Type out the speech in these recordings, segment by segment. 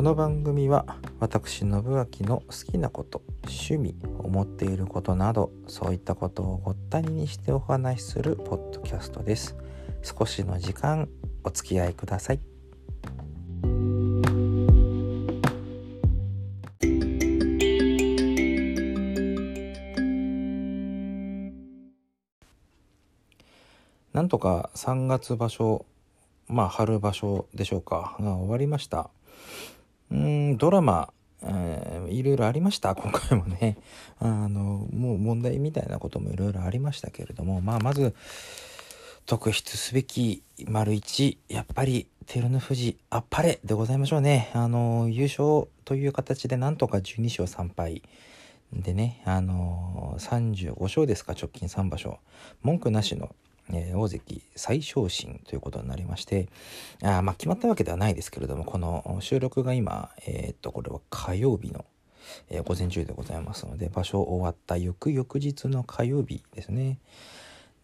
この番組は私信明の好きなこと趣味思っていることなどそういったことをごったににしてお話しするポッドキャストです。少しの時間お付き合いください。なんとか3月場所まあ春場所でしょうか。が終わりました。うんドラマ、えー、いろいろありました 今回もね。あのもう問題みたいなこともいろいろありましたけれどもまあまず特筆すべき丸一やっぱり照ノ富士あっぱれでございましょうね。あの優勝という形でなんとか12勝3敗でねあの35勝ですか直近3場所。文句なしのえー、大関最昇進ということになりましてあまあ決まったわけではないですけれどもこの収録が今、えー、っとこれは火曜日の、えー、午前中でございますので場所終わった翌々日の火曜日ですね。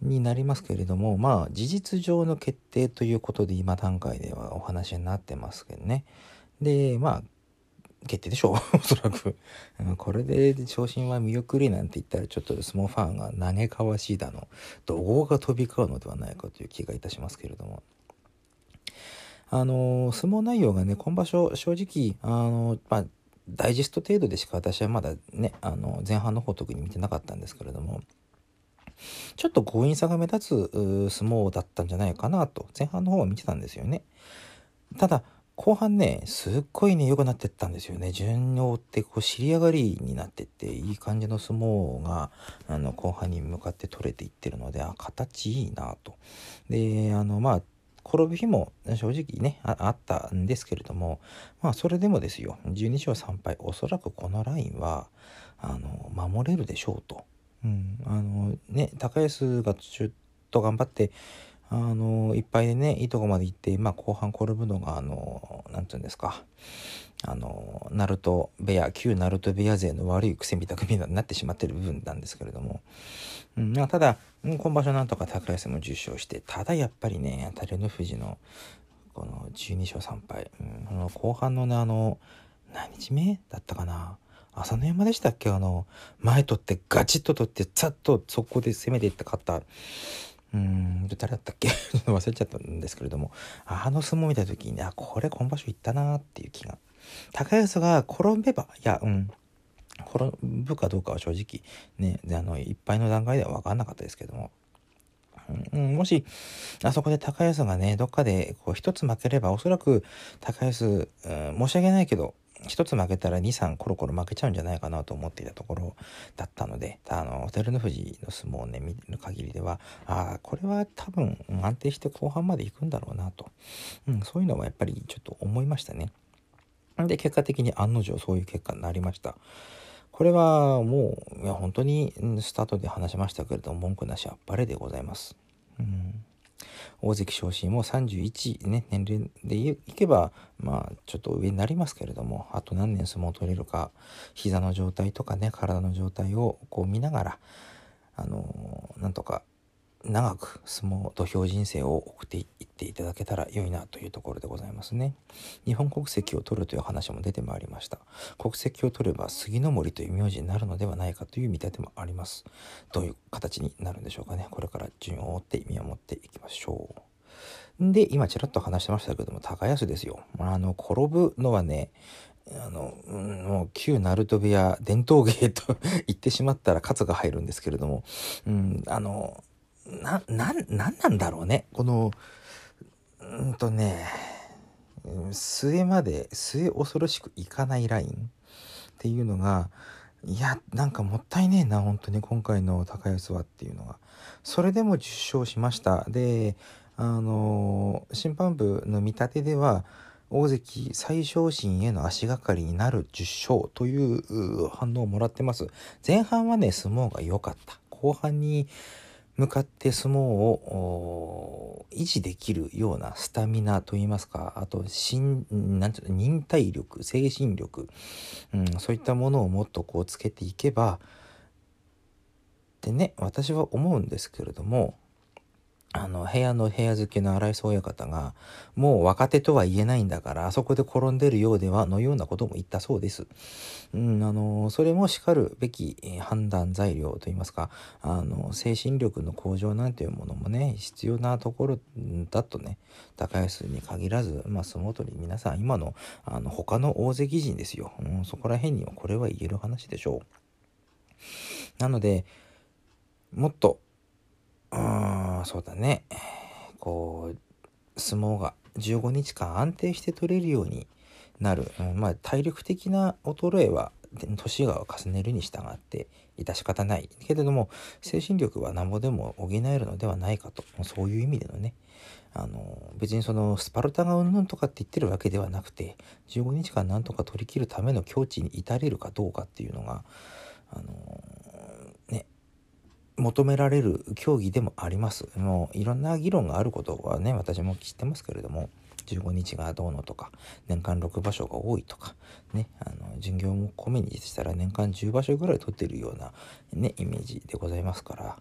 になりますけれどもまあ事実上の決定ということで今段階ではお話になってますけどね。でまあ決定でしょう おそらく。これで昇進は見送りなんて言ったらちょっと相撲ファンが嘆かわしいだの、怒号が飛び交うのではないかという気がいたしますけれども。あの、相撲内容がね、今場所正直、あの、まあ、ダイジェスト程度でしか私はまだね、あの、前半の方特に見てなかったんですけれども、ちょっと強引さが目立つ相撲だったんじゃないかなと、前半の方は見てたんですよね。ただ、後半ね、すっごいね、良くなってったんですよね。順応ってこう、尻上がりになってって、いい感じの相撲が、あの、後半に向かって取れていってるので、あ、形いいなと。で、あの、まあ、転ぶ日も正直ねあったんですけれどもまあそれでもですよ12勝3敗おそらくこのラインはあの守れるでしょうと、うん、あのね高安がちょっと頑張ってあのいっぱいでねいいとこまで行って、まあ、後半転ぶのがあのなんて言うんですか。あのナルト部屋旧ナルト部屋勢の悪い癖みたくになってしまってる部分なんですけれども、うん、ただ今場所なんとか高安も受賞してただやっぱりね照ノ富士のこの12勝3敗、うん、この後半のねあの何日目だったかな。朝の山でしたっけ？あの前取ってガチッと取ってさっと速攻で攻めていって勝った。うん誰だったっけ？忘れちゃったんですけれども。あの相撲見た時にあこれ今場所いったなっていう気が。高安が転べばいやうん。転ぶかどうかは正直ねあのいっぱいの段階では分かんなかったですけども。うん、もし、あそこで高安がね、どっかでこう一つ負ければ、おそらく高安、うん、申し訳ないけど、一つ負けたら2、3コロコロ負けちゃうんじゃないかなと思っていたところだったので、あの、照ノ富士の相撲をね、見る限りでは、ああ、これは多分安定して後半まで行くんだろうなと。うん、そういうのはやっぱりちょっと思いましたね。で、結果的に案の定そういう結果になりました。これはもう、いや、本当にスタートで話しましたけれども、文句なしあっぱれでございます。うん大関昇進も31ね年齢でいけばまあちょっと上になりますけれどもあと何年相撲を取れるか膝の状態とかね体の状態をこう見ながらあのなんとか長く相撲土俵人生を送っていっていただけたら良いなというところでございますね。日本国籍を取るという話も出てまいりました。国籍を取れば杉の森という名字になるのではないかという見立てもあります。どういう形になるんでしょうかね。これから順を追って見守っていきましょう。で今ちらっと話してましたけども高安ですよ。あの転ぶのはねあの、うん、もう旧ナルト部屋伝統芸と 言ってしまったら勝が入るんですけれども、うん、あのな、な、なんなんだろうね。この、うんとね、末まで、末恐ろしくいかないラインっていうのが、いや、なんかもったいねえな、本当に今回の高安はっていうのが。それでも10勝しました。で、あの、審判部の見立てでは、大関最小心への足がかりになる10勝という反応をもらってます。前半はね、相撲が良かった。後半に、向かって相撲を維持できるようなスタミナといいますかあと心なんていうの忍耐力精神力、うん、そういったものをもっとこうつけていけばでね私は思うんですけれどもあの、部屋の部屋付けの荒井宗親方が、もう若手とは言えないんだから、あそこで転んでるようでは、のようなことも言ったそうです。うん、あの、それもしかるべき判断材料といいますか、あの、精神力の向上なんていうものもね、必要なところだとね、高安に限らず、まあ、相撲取り皆さん、今の、あの、他の大関陣ですよ。うん、そこら辺にはこれは言える話でしょう。なので、もっと、うんそうだね。こう相撲が15日間安定して取れるようになる、うん、まあ体力的な衰えは年が重ねるに従って致し方ないけれども精神力はなんぼでも補えるのではないかと。そういう意味でのね。あの別にそのスパルタがうんぬんとかって言ってるわけではなくて15日間なんとか取り切るための境地に至れるかどうかっていうのがあの求められる競技でもあります。もういろんな議論があることはね、私も知ってますけれども、15日がどうのとか、年間6場所が多いとか、ね、あの、巡業も込みにしたら年間10場所ぐらい取ってるような、ね、イメージでございますから、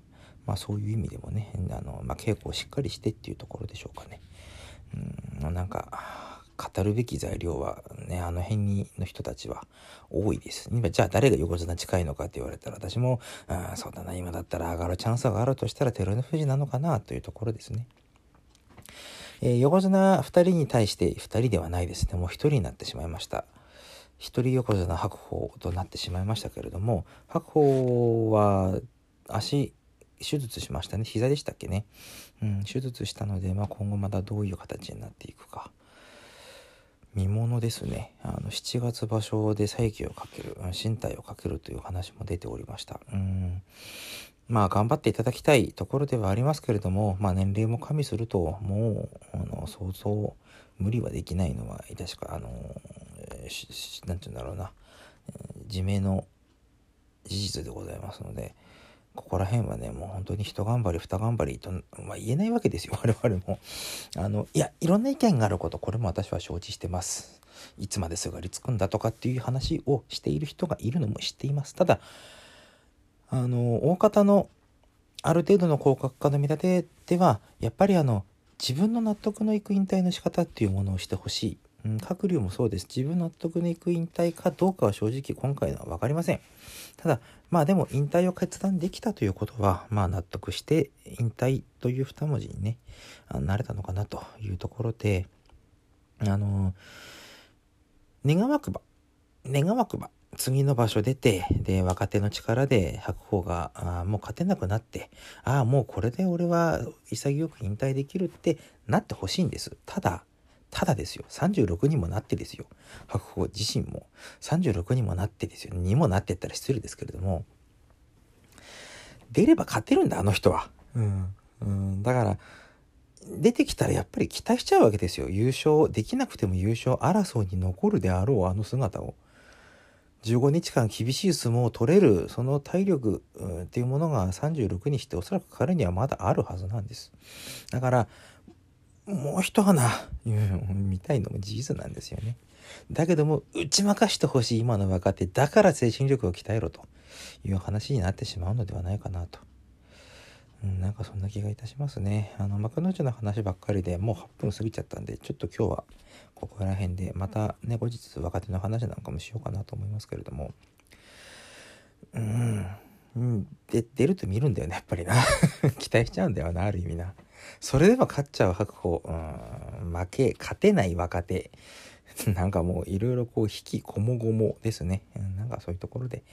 まあそういう意味でもね、あの、まあ稽古をしっかりしてっていうところでしょうかね。うん、なんか、語るべき材料はね、あの辺にの人たちは多いです。今、じゃあ誰が横綱近いのかって言われたら、私も、あそうだな、今だったら上がるチャンスがあるとしたら照ノ富士なのかなというところですね。えー、横綱2人に対して2人ではないですね。もう1人になってしまいました。1人横綱白鵬となってしまいましたけれども、白鵬は足、手術しましたね。膝でしたっけね。うん、手術したので、まあ、今後またどういう形になっていくか。見ものですね。あの7月場所で再起をかける身体をかけるという話も出ておりました。うん。まあ頑張っていただきたいところではありますけれどもまあ年齢も加味するともうあの想像無理はできないのは確かあの何て言うんだろうな。自明の事実でございますのでここら辺はね、もう本当に一頑張り二頑張りと、まあ、言えないわけですよ、我々も。あの、いや、いろんな意見があること、これも私は承知してます。いつまですがりつくんだとかっていう話をしている人がいるのも知っています。ただ、あの、大方のある程度の広角化の見立てでは、やっぱりあの、自分の納得のいく引退の仕方っていうものをしてほしい。うん、閣僚もそうです。自分納得のいく引退かどうかは正直今回は分かりません。ただ、まあでも引退を決断できたということは、まあ納得して引退という二文字にね、なれたのかなというところで、あの、願わくば、願わくば、次の場所出て、で、若手の力で白鵬が、あもう勝てなくなって、ああ、もうこれで俺は潔く引退できるってなってほしいんです。ただ、ただですよ、36にもなってですよ、白鵬自身も36にもなってですよ、にもなってったら失礼ですけれども、出れば勝てるんだ、あの人は。うん。うん、だから、出てきたらやっぱり期待しちゃうわけですよ。優勝、できなくても優勝争いに残るであろう、あの姿を。15日間厳しい相撲を取れる、その体力、っていうものが36にしておそらく彼にはまだあるはずなんです。だから、もう一花、見たいのも事実なんですよね。だけども、打ち負かしてほしい今の若手、だから精神力を鍛えろという話になってしまうのではないかなと。うん、なんかそんな気がいたしますね。あの、幕の内の話ばっかりでもう8分過ぎちゃったんで、ちょっと今日はここら辺で、またね、後日若手の話なんかもしようかなと思いますけれども。うん。うん、で、出ると見るんだよね、やっぱりな。期待しちゃうんだよな、ある意味な。それでも勝っちゃう白鵬、うん、負け、勝てない若手。なんかもういろいろこう引きこもごもですね。うん、なんかそういうところで、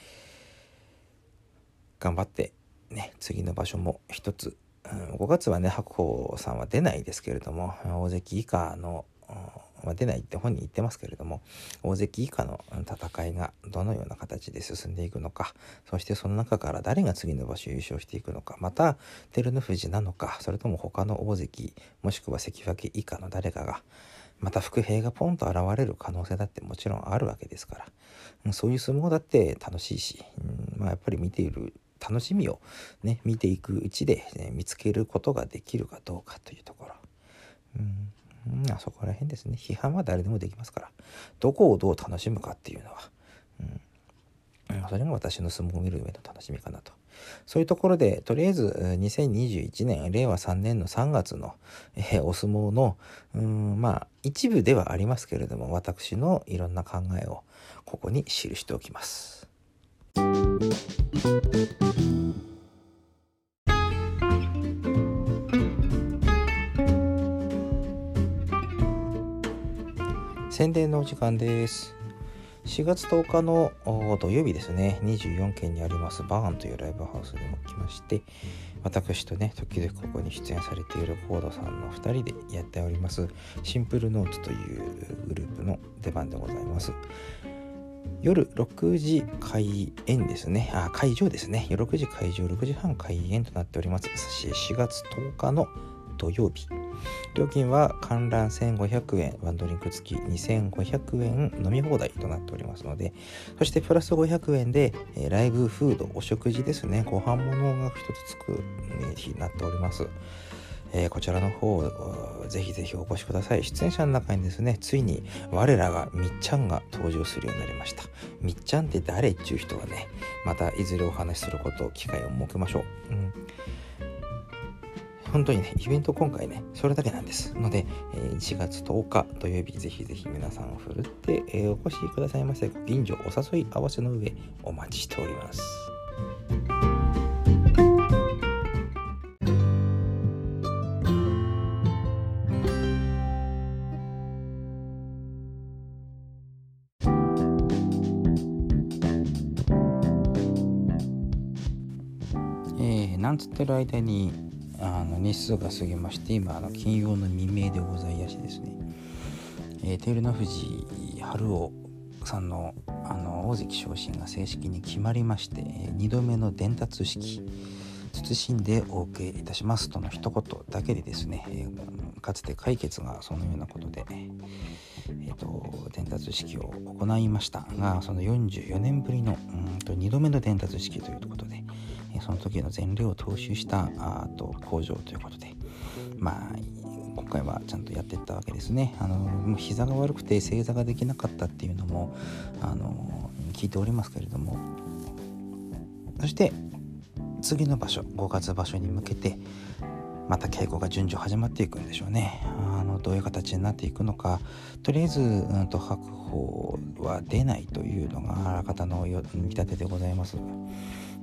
頑張ってね、次の場所も一つ、うん、5月はね、白鵬さんは出ないですけれども、大関以下の、まあ、出ないって本人言ってますけれども大関以下の戦いがどのような形で進んでいくのかそしてその中から誰が次の場所優勝していくのかまた照ノ富士なのかそれとも他の大関もしくは関脇以下の誰かがまた伏兵がポンと現れる可能性だってもちろんあるわけですからそういう相撲だって楽しいし、うんまあ、やっぱり見ている楽しみをね見ていくうちで、ね、見つけることができるかどうかというところ。うんうん、あそこら辺ですね。批判は誰でもできますから。どこをどう楽しむかっていうのは、うん、それが私の相撲を見る上の楽しみかなとそういうところでとりあえず2021年令和3年の3月の、えー、お相撲のうんまあ一部ではありますけれども私のいろんな考えをここに記しておきます。宣伝のお時間です。4月10日の土曜日ですね、24県にありますバーンというライブハウスでも来まして、私とね、時々ここに出演されているコードさんの2人でやっております、シンプルノーツというグループの出番でございます。夜6時開演ですね。あ、会場ですね。夜6時会場、6時半開演となっております。4月10日の土曜日。料金は観覧1500円、ワンドリンク付き2500円飲み放題となっておりますので、そしてプラス500円で、えライブフード、お食事ですね、ご飯物が一つつく日になっております。えー、こちらの方、ぜひぜひお越しください。出演者の中にですね、ついに我らがみっちゃんが登場するようになりました。みっちゃんって誰っていう人はね、またいずれお話しすることを機会を設けましょう。うん本当にね、イベント今回ね、それだけなんです。ので、え4月10日土曜日、ぜひぜひ皆さんをふるって、えお越しくださいませ。ご近所お誘い合わせの上、お待ちしております。えー、なんつってる間にあの日数が過ぎまして今あの金曜の未明でございやしですね、えー、照ノ富士春雄さんのあの大関昇進が正式に決まりまして、え2度目の伝達式。謹んでお受けいたしますとの一言だけでですね、えー、かつて解決がそのようなことで、えーと、伝達式を行いましたがその44年ぶりのうんと2度目の伝達式ということで、えその時の前例を踏襲したあと工場ということでまあ今回はちゃんとやってったわけですね。あの膝が悪くて正座ができなかったっていうのもあの聞いておりますけれどもそして次の場所5月場所に向けてまた稽古が順序始まっていくんでしょうね。あのどういう形になっていくのかとりあえず、うんと、白鵬は出ないというのがあらかたの見立てでございます。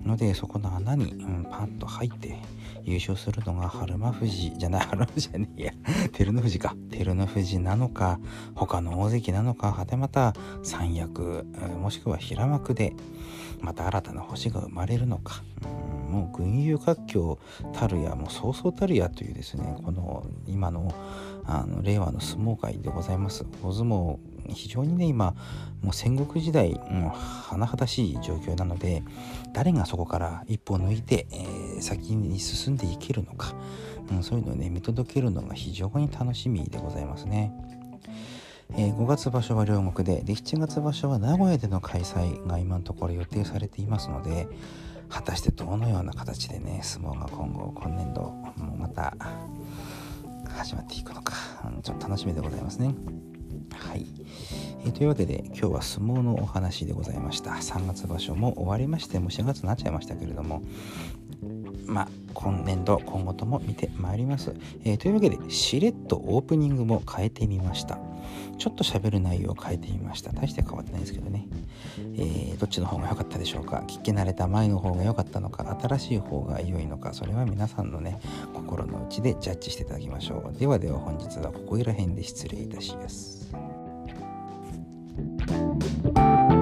のでそこの穴に、うん、パンと入って優勝するのが春馬富士じゃない春馬じゃねえや。照ノ富士か。照ノ富士なのか他の大関なのかはてまた三役もしくは平幕でまた新たな星が生まれるのか、うん、もう群雄割拠たるやもうそうそうたるやというですねこの今のあの令和の相撲界でございます。大相撲非常にね今もう戦国時代もう甚だしい状況なので誰がそこから一歩抜いて、えー、先に進んでいけるのか、うん、そういうのをね見届けるのが非常に楽しみでございますね。えー、5月場所は両国でで7月場所は名古屋での開催が今のところ予定されていますので果たしてどのような形でね相撲が今後今年度もまた始まっていくのか、うん、ちょっと楽しみでございますね。はい、えー、というわけで今日は相撲のお話でございました。3月場所も終わりましてもう4月になっちゃいましたけれどもまあ今年度今後とも見てまいります、えー、というわけでしれっとオープニングも変えてみました。ちょっと喋る内容を変えてみました。大して変わってないですけどね、えー、どっちの方が良かったでしょうか。聞き慣れた前の方が良かったのか新しい方が良いのかそれは皆さんのね心の内でジャッジしていただきましょう。ではでは本日はここいら辺で失礼いたします。Thank you.